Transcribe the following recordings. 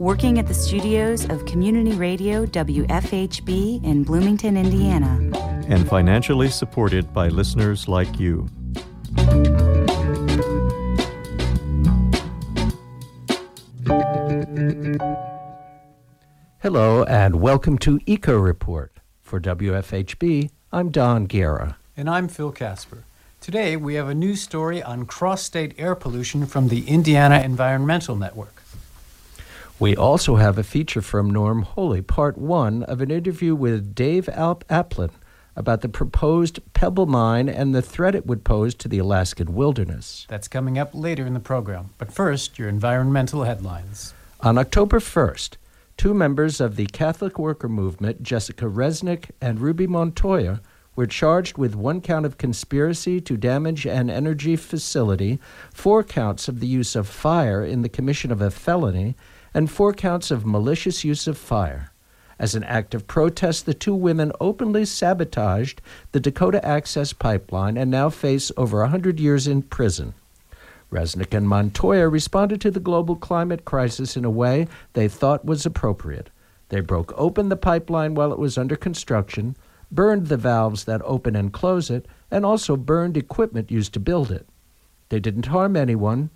working at the studios of Community Radio WFHB in Bloomington, Indiana, and financially supported by listeners like you. Hello, and welcome to Eco Report. For WFHB, I'm Don Guerra. And I'm Phil Casper. Today, we have a new story on cross state air pollution from the Indiana Environmental Network. We also have a feature from Norm Holy, part one of an interview with Dave Alp Aplin about the proposed pebble mine and the threat it would pose to the Alaskan wilderness. That's coming up later in the program. But first, your environmental headlines. On October 1st, two members of the Catholic Worker Movement, Jessica Reznick and Ruby Montoya, were charged with one count of conspiracy to damage an energy facility, four counts of the use of fire in the commission of a felony, and four counts of malicious use of fire. As an act of protest, the two women openly sabotaged the Dakota Access Pipeline and now face over a 100 years in prison. Reznick and Montoya responded to the global climate crisis in a way they thought was appropriate. They broke open the pipeline while it was under construction, burned the valves that open and close it, and also burned equipment used to build it. They didn't harm anyone,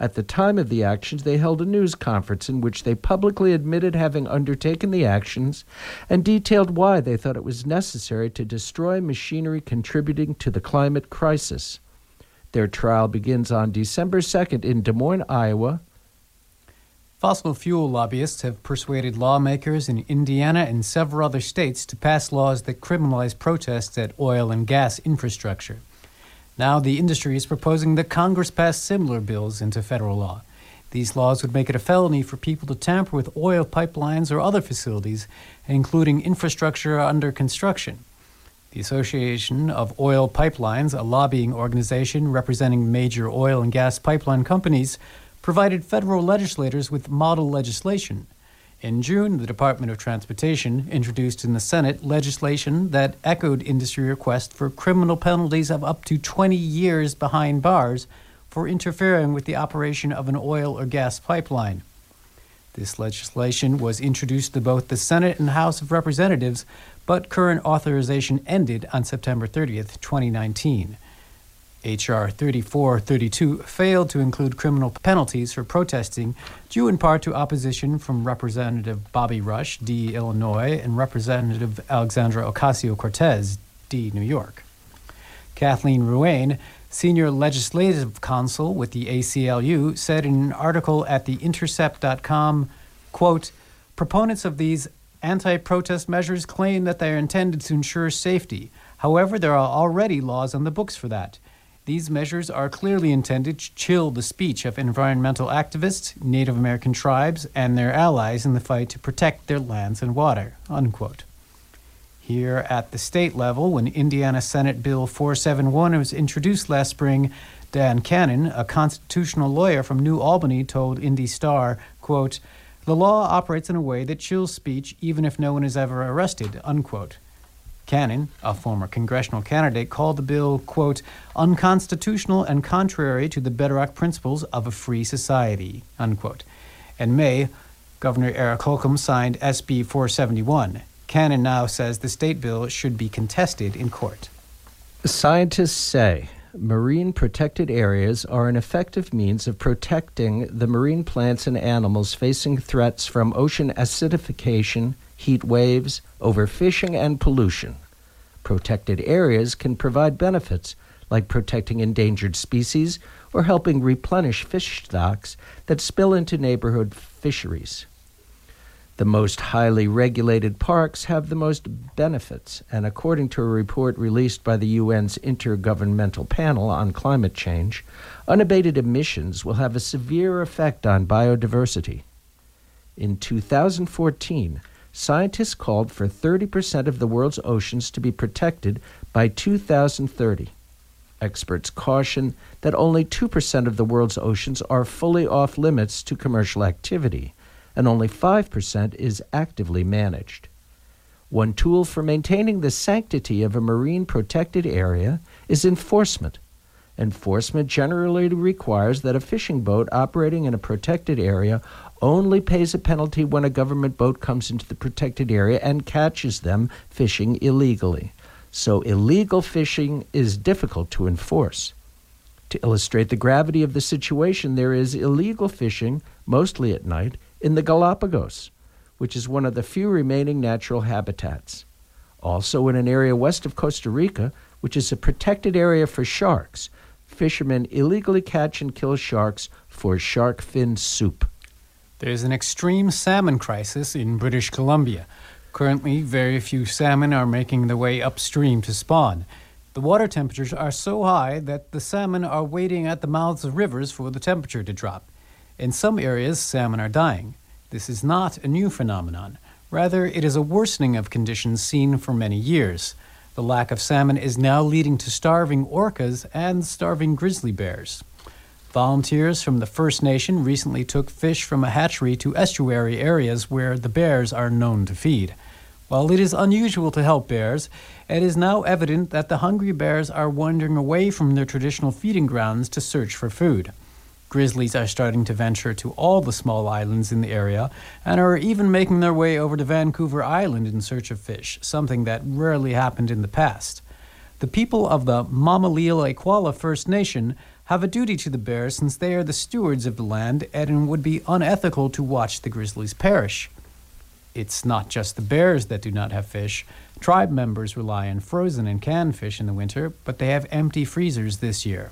at the time of the actions, they held a news conference in which they publicly admitted having undertaken the actions and detailed why they thought it was necessary to destroy machinery contributing to the climate crisis. Their trial begins on December 2nd in Des Moines, Iowa. Fossil fuel lobbyists have persuaded lawmakers in Indiana and several other states to pass laws that criminalize protests at oil and gas infrastructure. Now, the industry is proposing that Congress pass similar bills into federal law. These laws would make it a felony for people to tamper with oil pipelines or other facilities, including infrastructure under construction. The Association of Oil Pipelines, a lobbying organization representing major oil and gas pipeline companies, provided federal legislators with model legislation. In June, the Department of Transportation introduced in the Senate legislation that echoed industry requests for criminal penalties of up to 20 years behind bars for interfering with the operation of an oil or gas pipeline. This legislation was introduced to both the Senate and House of Representatives, but current authorization ended on September 30th, 2019. H.R. 3432 failed to include criminal penalties for protesting, due in part to opposition from Representative Bobby Rush, D. Illinois, and Representative Alexandra Ocasio Cortez, D. New York. Kathleen Ruane, senior legislative counsel with the ACLU, said in an article at theintercept.com, quote, proponents of these anti-protest measures claim that they are intended to ensure safety. However, there are already laws on the books for that. These measures are clearly intended to chill the speech of environmental activists, Native American tribes, and their allies in the fight to protect their lands and water. Unquote. Here at the state level, when Indiana Senate Bill 471 was introduced last spring, Dan Cannon, a constitutional lawyer from New Albany, told Indy Star, quote, the law operates in a way that chills speech even if no one is ever arrested, unquote. Cannon, a former congressional candidate, called the bill, quote, unconstitutional and contrary to the bedrock principles of a free society, unquote. In May, Governor Eric Holcomb signed SB 471. Cannon now says the state bill should be contested in court. Scientists say marine protected areas are an effective means of protecting the marine plants and animals facing threats from ocean acidification heat waves, overfishing, and pollution. Protected areas can provide benefits like protecting endangered species or helping replenish fish stocks that spill into neighborhood fisheries. The most highly regulated parks have the most benefits, and according to a report released by the UN's Intergovernmental Panel on Climate Change, unabated emissions will have a severe effect on biodiversity. In 2014, scientists called for 30% of the world's oceans to be protected by 2030. Experts caution that only 2% of the world's oceans are fully off limits to commercial activity, and only 5% is actively managed. One tool for maintaining the sanctity of a marine protected area is enforcement. Enforcement generally requires that a fishing boat operating in a protected area only pays a penalty when a government boat comes into the protected area and catches them fishing illegally. So illegal fishing is difficult to enforce. To illustrate the gravity of the situation, there is illegal fishing, mostly at night, in the Galapagos which is one of the few remaining natural habitats. Also, in an area west of Costa Rica, which is a protected area for sharks, fishermen illegally catch and kill sharks for shark fin soup. There's an extreme salmon crisis in British Columbia. Currently, very few salmon are making their way upstream to spawn. The water temperatures are so high that the salmon are waiting at the mouths of rivers for the temperature to drop. In some areas, salmon are dying. This is not a new phenomenon. Rather, it is a worsening of conditions seen for many years. The lack of salmon is now leading to starving orcas and starving grizzly bears. Volunteers from the First Nation recently took fish from a hatchery to estuary areas where the bears are known to feed. While it is unusual to help bears, it is now evident that the hungry bears are wandering away from their traditional feeding grounds to search for food. Grizzlies are starting to venture to all the small islands in the area and are even making their way over to Vancouver Island in search of fish, something that rarely happened in the past. The people of the Mamalia First Nation have a duty to the bears since they are the stewards of the land and it would be unethical to watch the grizzlies perish. It's not just the bears that do not have fish. Tribe members rely on frozen and canned fish in the winter, but they have empty freezers this year.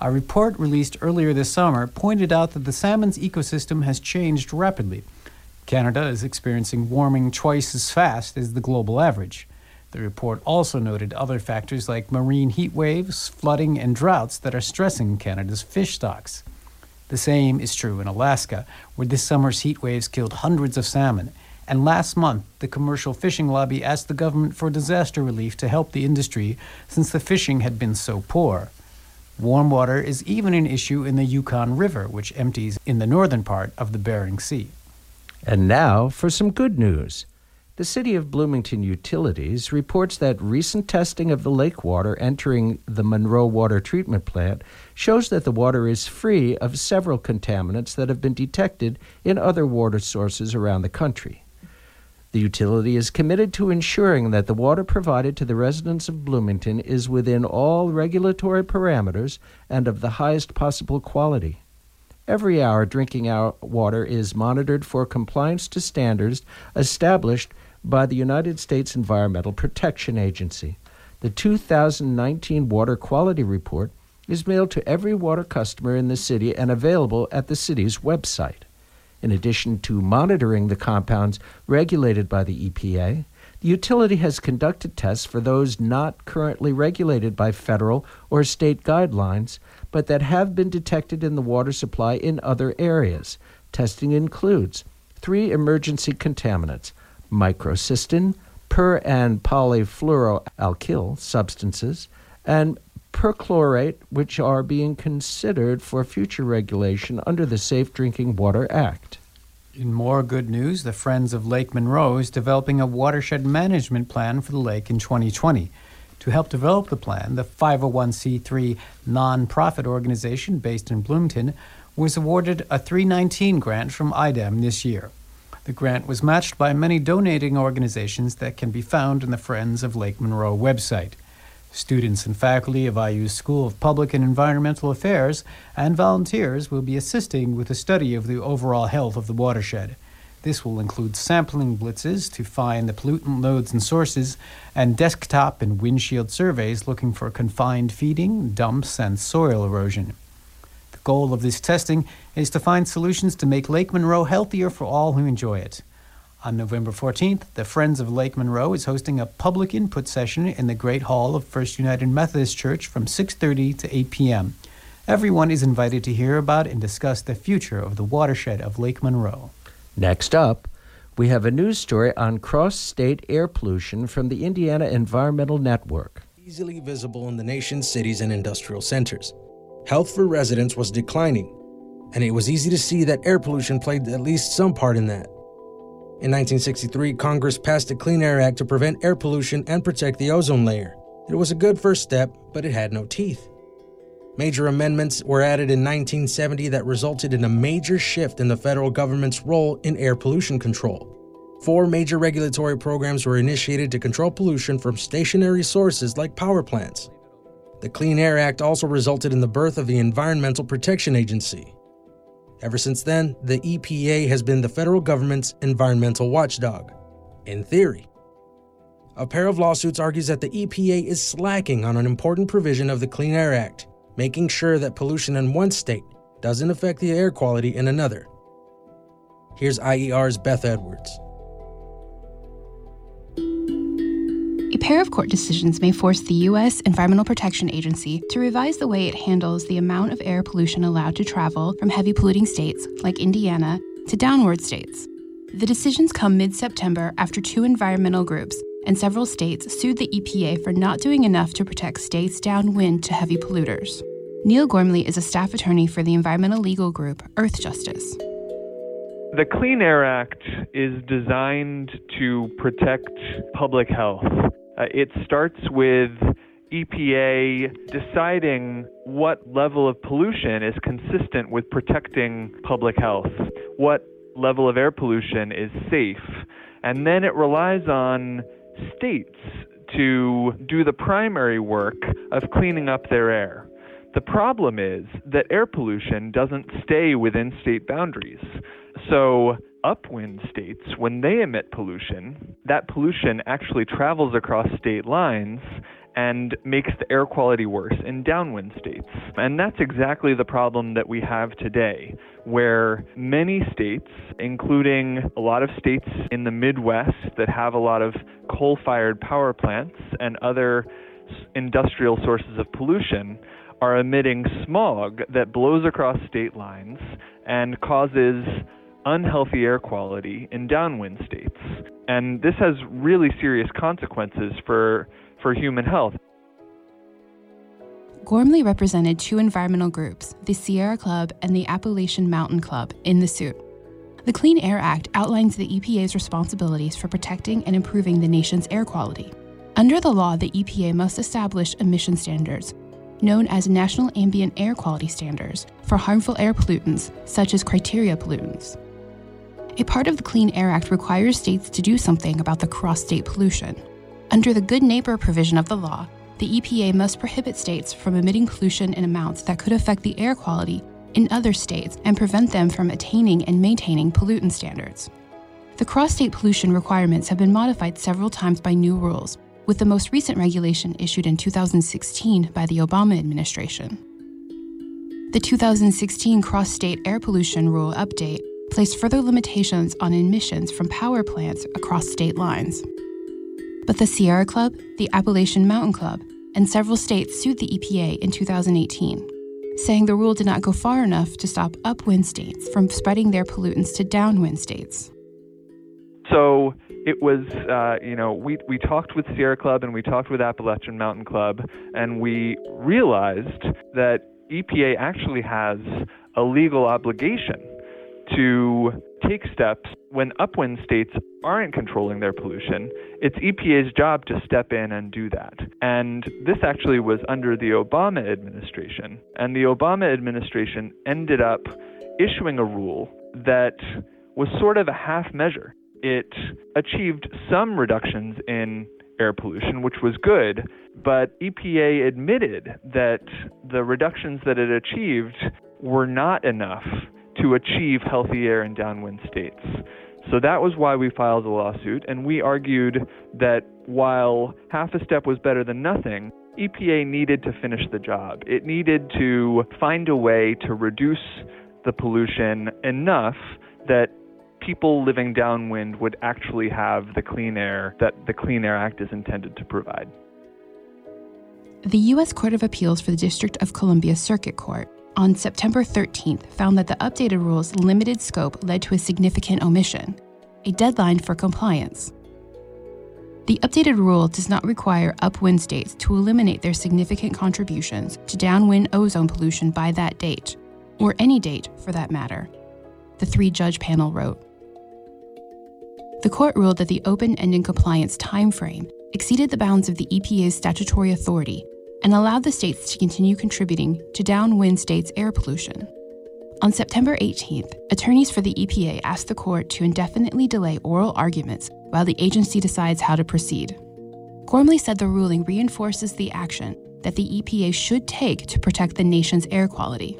A report released earlier this summer pointed out that the salmon's ecosystem has changed rapidly. Canada is experiencing warming twice as fast as the global average. The report also noted other factors like marine heat waves, flooding, and droughts that are stressing Canada's fish stocks. The same is true in Alaska, where this summer's heat waves killed hundreds of salmon. And last month, the commercial fishing lobby asked the government for disaster relief to help the industry since the fishing had been so poor. Warm water is even an issue in the Yukon River, which empties in the northern part of the Bering Sea. And now for some good news. The City of Bloomington Utilities reports that recent testing of the lake water entering the Monroe Water Treatment Plant shows that the water is free of several contaminants that have been detected in other water sources around the country. The utility is committed to ensuring that the water provided to the residents of Bloomington is within all regulatory parameters and of the highest possible quality. Every hour, drinking water is monitored for compliance to standards established by the United States Environmental Protection Agency. The 2019 Water Quality Report is mailed to every water customer in the city and available at the city's website. In addition to monitoring the compounds regulated by the EPA, the utility has conducted tests for those not currently regulated by federal or state guidelines, but that have been detected in the water supply in other areas. Testing includes three emergency contaminants microcystin, per and polyfluoroalkyl substances, and perchlorate, which are being considered for future regulation under the Safe Drinking Water Act. In more good news, the Friends of Lake Monroe is developing a watershed management plan for the lake in 2020. To help develop the plan, the 501c3 nonprofit organization based in Bloomington was awarded a 319 grant from IDEM this year. The grant was matched by many donating organizations that can be found in the Friends of Lake Monroe website. Students and faculty of IU's School of Public and Environmental Affairs and volunteers will be assisting with the study of the overall health of the watershed. This will include sampling blitzes to find the pollutant loads and sources, and desktop and windshield surveys looking for confined feeding, dumps, and soil erosion. The goal of this testing is to find solutions to make Lake Monroe healthier for all who enjoy it. On November 14th, the Friends of Lake Monroe is hosting a public input session in the Great Hall of First United Methodist Church from 6:30 to 8 p.m. Everyone is invited to hear about and discuss the future of the watershed of Lake Monroe. Next up, we have a news story on cross state air pollution from the Indiana Environmental Network. Easily visible in the nation's cities and industrial centers. Health for residents was declining, and it was easy to see that air pollution played at least some part in that. In 1963, Congress passed the Clean Air Act to prevent air pollution and protect the ozone layer. It was a good first step, but it had no teeth. Major amendments were added in 1970 that resulted in a major shift in the federal government's role in air pollution control. Four major regulatory programs were initiated to control pollution from stationary sources like power plants. The Clean Air Act also resulted in the birth of the Environmental Protection Agency. Ever since then, the EPA has been the federal government's environmental watchdog. In theory. A pair of lawsuits argues that the EPA is slacking on an important provision of the Clean Air Act making sure that pollution in one state doesn't affect the air quality in another. Here's IER's Beth Edwards. A pair of court decisions may force the U.S. Environmental Protection Agency to revise the way it handles the amount of air pollution allowed to travel from heavy polluting states, like Indiana, to downward states. The decisions come mid September after two environmental groups and several states sued the EPA for not doing enough to protect states downwind to heavy polluters. Neil Gormley is a staff attorney for the environmental legal group Earth Justice. The Clean Air Act is designed to protect public health. Uh, it starts with EPA deciding what level of pollution is consistent with protecting public health, what level of air pollution is safe, and then it relies on states to do the primary work of cleaning up their air. The problem is that air pollution doesn't stay within state boundaries. So, upwind states, when they emit pollution, that pollution actually travels across state lines and makes the air quality worse in downwind states. And that's exactly the problem that we have today, where many states, including a lot of states in the Midwest that have a lot of coal fired power plants and other industrial sources of pollution, are emitting smog that blows across state lines and causes unhealthy air quality in downwind states. And this has really serious consequences for for human health. Gormley represented two environmental groups, the Sierra Club and the Appalachian Mountain Club, in the suit. The Clean Air Act outlines the EPA's responsibilities for protecting and improving the nation's air quality. Under the law, the EPA must establish emission standards, known as National Ambient Air Quality Standards, for harmful air pollutants, such as criteria pollutants. A part of the Clean Air Act requires states to do something about the cross state pollution. Under the Good Neighbor provision of the law, the EPA must prohibit states from emitting pollution in amounts that could affect the air quality in other states and prevent them from attaining and maintaining pollutant standards. The cross state pollution requirements have been modified several times by new rules, with the most recent regulation issued in 2016 by the Obama administration. The 2016 Cross State Air Pollution Rule update placed further limitations on emissions from power plants across state lines. But the Sierra Club, the Appalachian Mountain Club, and several states sued the EPA in 2018, saying the rule did not go far enough to stop upwind states from spreading their pollutants to downwind states. So it was, uh, you know, we, we talked with Sierra Club and we talked with Appalachian Mountain Club, and we realized that EPA actually has a legal obligation to take steps when upwind states aren't controlling their pollution. It's EPA's job to step in and do that. And this actually was under the Obama administration. And the Obama administration ended up issuing a rule that was sort of a half measure. It achieved some reductions in air pollution, which was good, but EPA admitted that the reductions that it achieved were not enough to achieve healthy air in downwind states. So that was why we filed the lawsuit, and we argued that while half a step was better than nothing, EPA needed to finish the job. It needed to find a way to reduce the pollution enough that people living downwind would actually have the clean air that the Clean Air Act is intended to provide. The U.S. Court of Appeals for the District of Columbia Circuit Court on September 13th found that the updated rule's limited scope led to a significant omission a deadline for compliance. The updated rule does not require upwind states to eliminate their significant contributions to downwind ozone pollution by that date, or any date for that matter, the three judge panel wrote. The court ruled that the open ended compliance timeframe exceeded the bounds of the EPA's statutory authority and allowed the states to continue contributing to downwind states' air pollution. On September 18th, attorneys for the EPA asked the court to indefinitely delay oral arguments while the agency decides how to proceed. Gormley said the ruling reinforces the action that the EPA should take to protect the nation's air quality.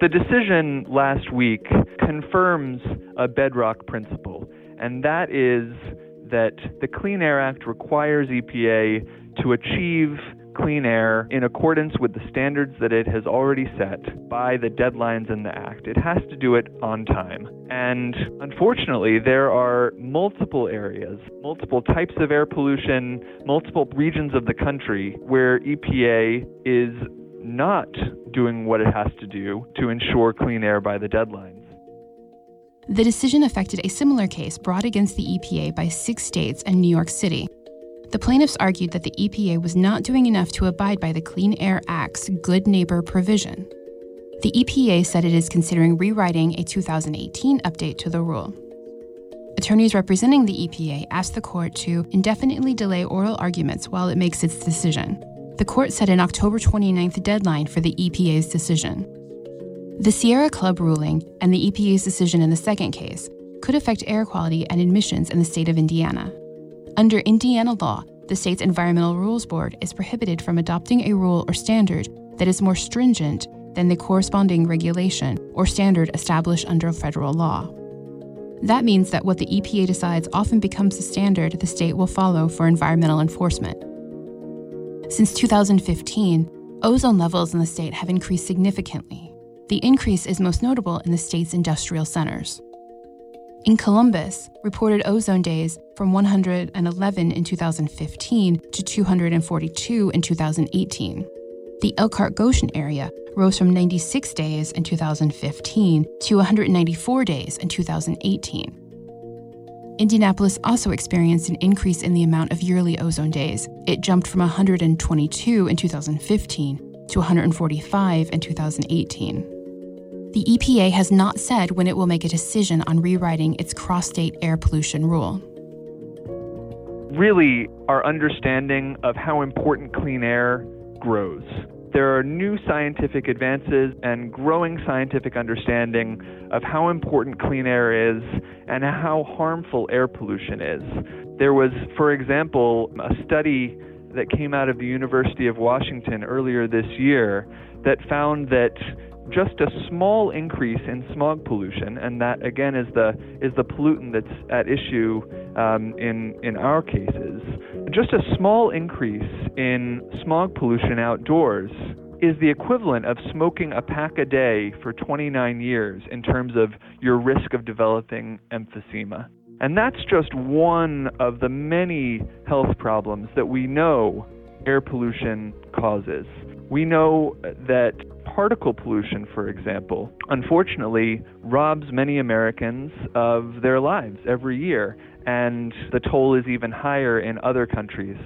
The decision last week confirms a bedrock principle, and that is that the Clean Air Act requires EPA to achieve clean air in accordance with the standards that it has already set by the deadlines in the Act. It has to do it on time. And unfortunately, there are multiple areas, multiple types of air pollution, multiple regions of the country where EPA is not doing what it has to do to ensure clean air by the deadlines. The decision affected a similar case brought against the EPA by six states and New York City. The plaintiffs argued that the EPA was not doing enough to abide by the Clean Air Act's Good Neighbor provision. The EPA said it is considering rewriting a 2018 update to the rule. Attorneys representing the EPA asked the court to indefinitely delay oral arguments while it makes its decision. The court set an October 29th deadline for the EPA's decision. The Sierra Club ruling and the EPA's decision in the second case could affect air quality and emissions in the state of Indiana. Under Indiana law, the state's Environmental Rules Board is prohibited from adopting a rule or standard that is more stringent than the corresponding regulation or standard established under federal law. That means that what the EPA decides often becomes the standard the state will follow for environmental enforcement. Since 2015, ozone levels in the state have increased significantly. The increase is most notable in the state's industrial centers. In Columbus, reported ozone days from 111 in 2015 to 242 in 2018. The Elkhart Goshen area rose from 96 days in 2015 to 194 days in 2018. Indianapolis also experienced an increase in the amount of yearly ozone days. It jumped from 122 in 2015 to 145 in 2018. The EPA has not said when it will make a decision on rewriting its cross state air pollution rule. Really, our understanding of how important clean air grows. There are new scientific advances and growing scientific understanding of how important clean air is and how harmful air pollution is. There was, for example, a study that came out of the University of Washington earlier this year that found that just a small increase in smog pollution, and that again is the is the pollutant that's at issue um, in in our cases. Just a small increase in smog pollution outdoors is the equivalent of smoking a pack a day for 29 years in terms of your risk of developing emphysema. And that's just one of the many health problems that we know air pollution causes. We know that particle pollution, for example, unfortunately robs many Americans of their lives every year, and the toll is even higher in other countries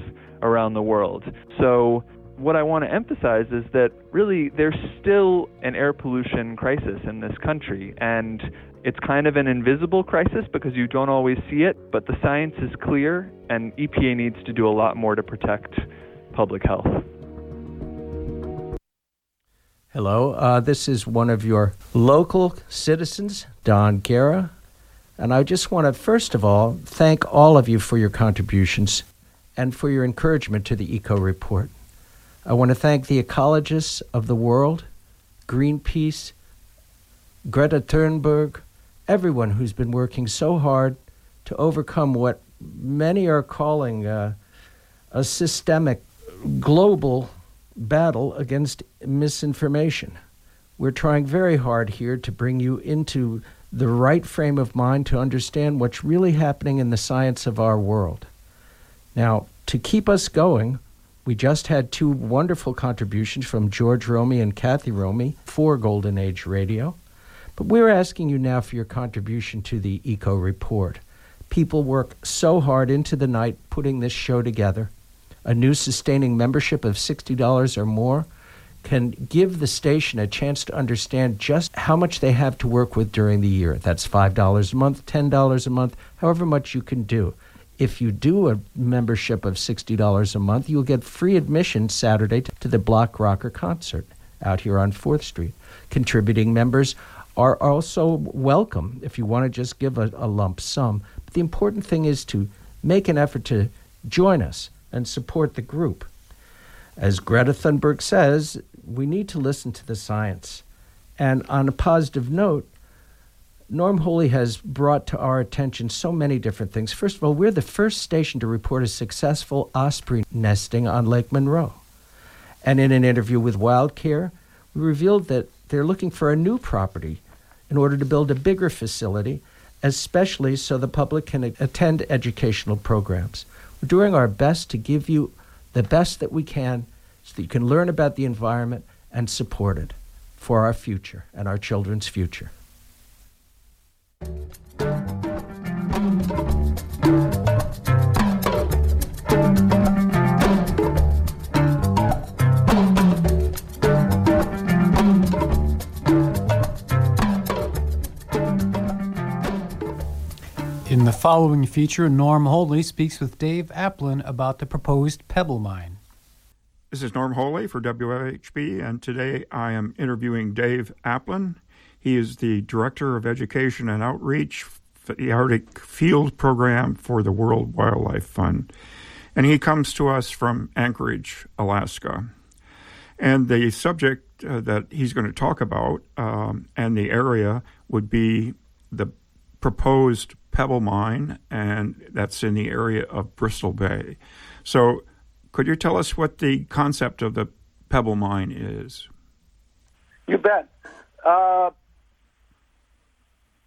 around the world. So, what I want to emphasize is that really there's still an air pollution crisis in this country, and it's kind of an invisible crisis because you don't always see it, but the science is clear, and EPA needs to do a lot more to protect public health. Hello, uh, this is one of your local citizens, Don Guerra. And I just want to, first of all, thank all of you for your contributions and for your encouragement to the Eco Report. I want to thank the ecologists of the world, Greenpeace, Greta Thunberg, everyone who's been working so hard to overcome what many are calling uh, a systemic global battle against misinformation. We're trying very hard here to bring you into the right frame of mind to understand what's really happening in the science of our world. Now, to keep us going, We just had two wonderful contributions from George Romy and Kathy Romy for Golden Age Radio. But we're asking you now for your contribution to the Eco Report. People work so hard into the night putting this show together. A new sustaining membership of $60 or more can give the station a chance to understand just how much they have to work with during the year. That's $5 a month, $10 a month, however much you can do. If you do a membership of $60 a month, you'll get free admission Saturday to the Block Rocker concert out here on 4th Street. Contributing members are also welcome if you want to just give a, a lump sum. But the important thing is to make an effort to join us and support the group. As Greta Thunberg says, we need to listen to the science. And on a positive note, Norm Holy has brought to our attention so many different things. First of all, we're the first station to report a successful osprey nesting on Lake Monroe. And in an interview with WildCare, we revealed that they're looking for a new property in order to build a bigger facility, especially so the public can attend educational programs. We're doing our best to give you the best that we can so that you can learn about the environment and support it for our future and our children's future. In the following feature, Norm Holy speaks with Dave Applin about the proposed Pebble Mine. This is Norm Holy for WFHB, and today I am interviewing Dave Applin. He is the Director of Education and Outreach for the Arctic Field Program for the World Wildlife Fund. And he comes to us from Anchorage, Alaska. And the subject uh, that he's going to talk about um, and the area would be the proposed Pebble Mine, and that's in the area of Bristol Bay. So, could you tell us what the concept of the Pebble Mine is? You bet. Uh,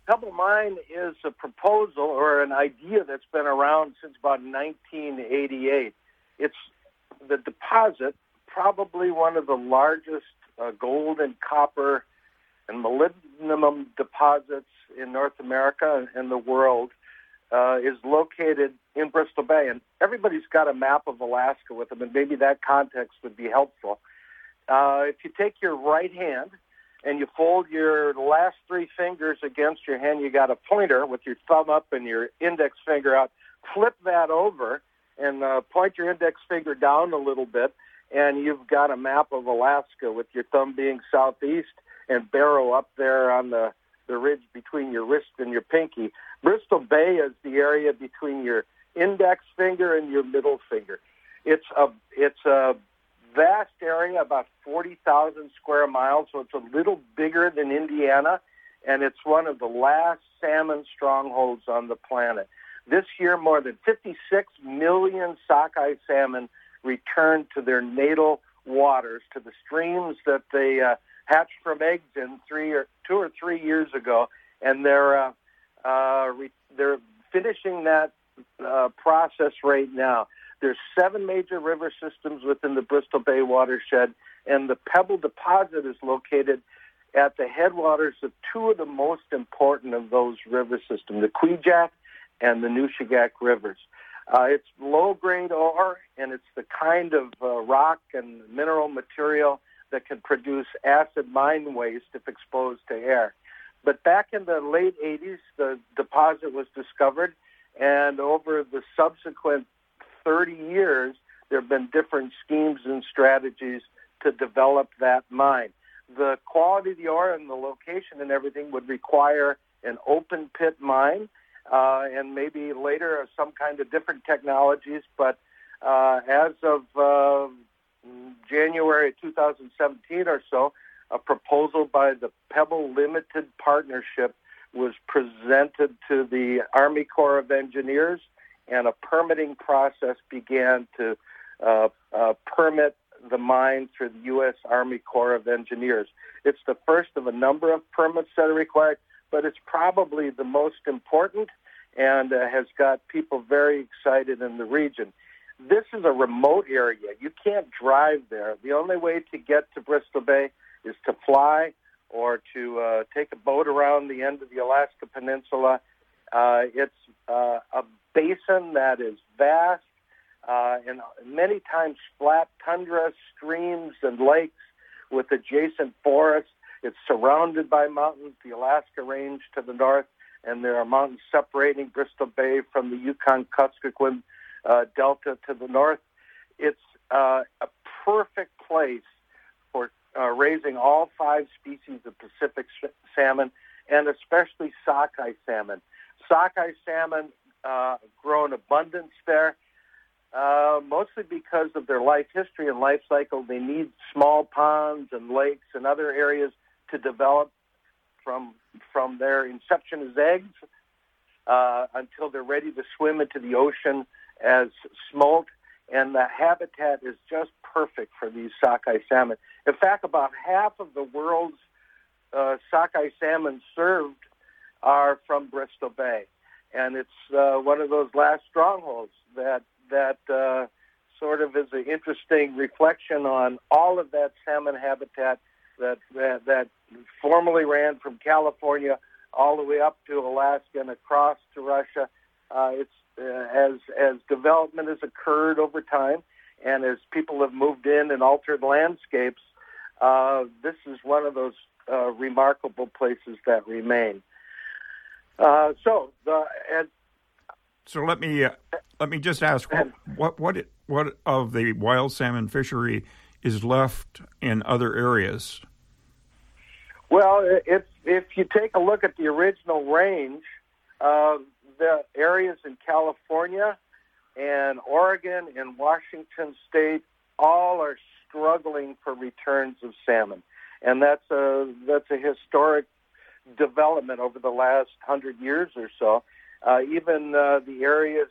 Pebble Mine is a proposal or an idea that's been around since about 1988. It's the deposit, probably one of the largest uh, gold and copper and molybdenum deposits in North America and the world uh, is located in Bristol Bay. And everybody's got a map of Alaska with them, and maybe that context would be helpful. Uh, if you take your right hand and you fold your last three fingers against your hand, you got a pointer with your thumb up and your index finger out. Flip that over and uh, point your index finger down a little bit, and you've got a map of Alaska with your thumb being southeast and Barrow up there on the the ridge between your wrist and your pinky. Bristol Bay is the area between your index finger and your middle finger. It's a it's a vast area, about forty thousand square miles, so it's a little bigger than Indiana, and it's one of the last salmon strongholds on the planet. This year, more than 56 million sockeye salmon returned to their natal waters, to the streams that they uh, hatched from eggs in three or two or three years ago, and they're uh, uh, re- they're finishing that uh, process right now. There's seven major river systems within the Bristol Bay watershed, and the Pebble deposit is located at the headwaters of two of the most important of those river systems, the Kvichak and the Nushagak rivers. Uh, it's low grade ore, and it's the kind of uh, rock and mineral material that can produce acid mine waste if exposed to air. But back in the late 80s, the deposit was discovered, and over the subsequent 30 years, there have been different schemes and strategies to develop that mine. The quality of the ore and the location and everything would require an open pit mine uh, and maybe later some kind of different technologies. But uh, as of January 2017 or so, a proposal by the Pebble Limited Partnership was presented to the Army Corps of Engineers, and a permitting process began to uh, uh, permit the mine through the U.S. Army Corps of Engineers. It's the first of a number of permits that are required, but it's probably the most important and uh, has got people very excited in the region. This is a remote area. You can't drive there. The only way to get to Bristol Bay is to fly or to uh, take a boat around the end of the Alaska Peninsula. Uh, it's uh, a basin that is vast uh, and many times flat tundra, streams, and lakes with adjacent forests. It's surrounded by mountains, the Alaska Range to the north, and there are mountains separating Bristol Bay from the Yukon Kuskokwim uh, Delta to the north. It's uh, a perfect place for uh, raising all five species of Pacific salmon, and especially sockeye salmon. Sockeye salmon uh, grow in abundance there. Uh, mostly because of their life history and life cycle. They need small ponds and lakes and other areas to develop from from their inception as eggs uh, until they're ready to swim into the ocean as smolt. And the habitat is just perfect for these sockeye salmon. In fact, about half of the world's uh, sockeye salmon served are from Bristol Bay, and it's uh, one of those last strongholds that that uh, sort of is an interesting reflection on all of that salmon habitat that that, that formerly ran from California all the way up to Alaska and across to Russia. Uh, it's uh, as as development has occurred over time, and as people have moved in and altered landscapes, uh, this is one of those uh, remarkable places that remain. Uh, so the and so let me uh, let me just ask what what what, it, what of the wild salmon fishery is left in other areas? Well, if if you take a look at the original range, uh, the areas in California and Oregon and Washington State all are struggling for returns of salmon, and that's a that's a historic development over the last hundred years or so. Uh, even uh, the areas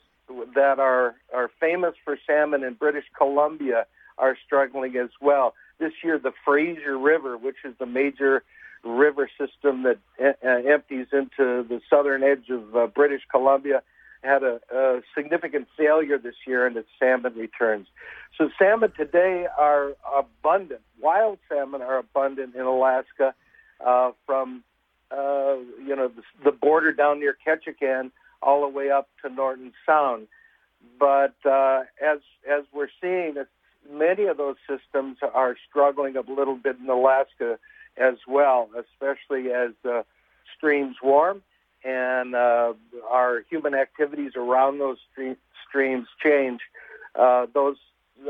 that are are famous for salmon in British Columbia are struggling as well. This year, the Fraser River, which is the major river system that uh, empties into the southern edge of uh, British Columbia, had a, a significant failure this year in its salmon returns. So salmon today are abundant. Wild salmon are abundant in Alaska uh, from uh, you know the, the border down near Ketchikan all the way up to Norton Sound. But uh, as as we're seeing, many of those systems are struggling a little bit in Alaska as well, especially as uh, streams warm and uh, our human activities around those stream, streams change. Uh, those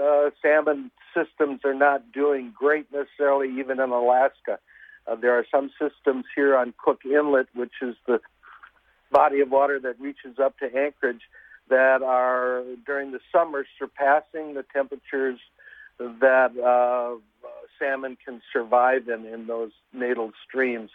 uh, salmon systems are not doing great necessarily, even in Alaska. Uh, there are some systems here on Cook Inlet, which is the body of water that reaches up to Anchorage, that are during the summer surpassing the temperatures that uh, salmon can survive in in those natal streams.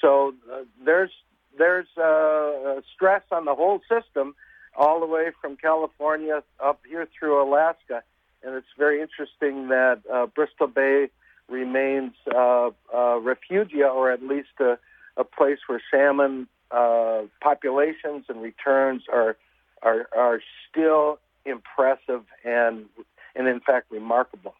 So uh, there's there's uh, stress on the whole system, all the way from California up here through Alaska, and it's very interesting that uh, Bristol Bay remains uh, uh, refugia, or at least a, a place where salmon uh, populations and returns are are are still impressive and and in fact remarkable.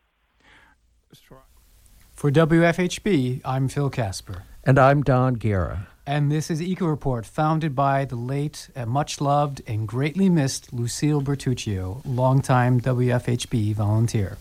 For WFHB, I'm Phil Casper. And I'm Don Guerra. And this is Eco Report, founded by the late, uh, much loved, and greatly missed Lucille Bertuccio, longtime WFHB volunteer.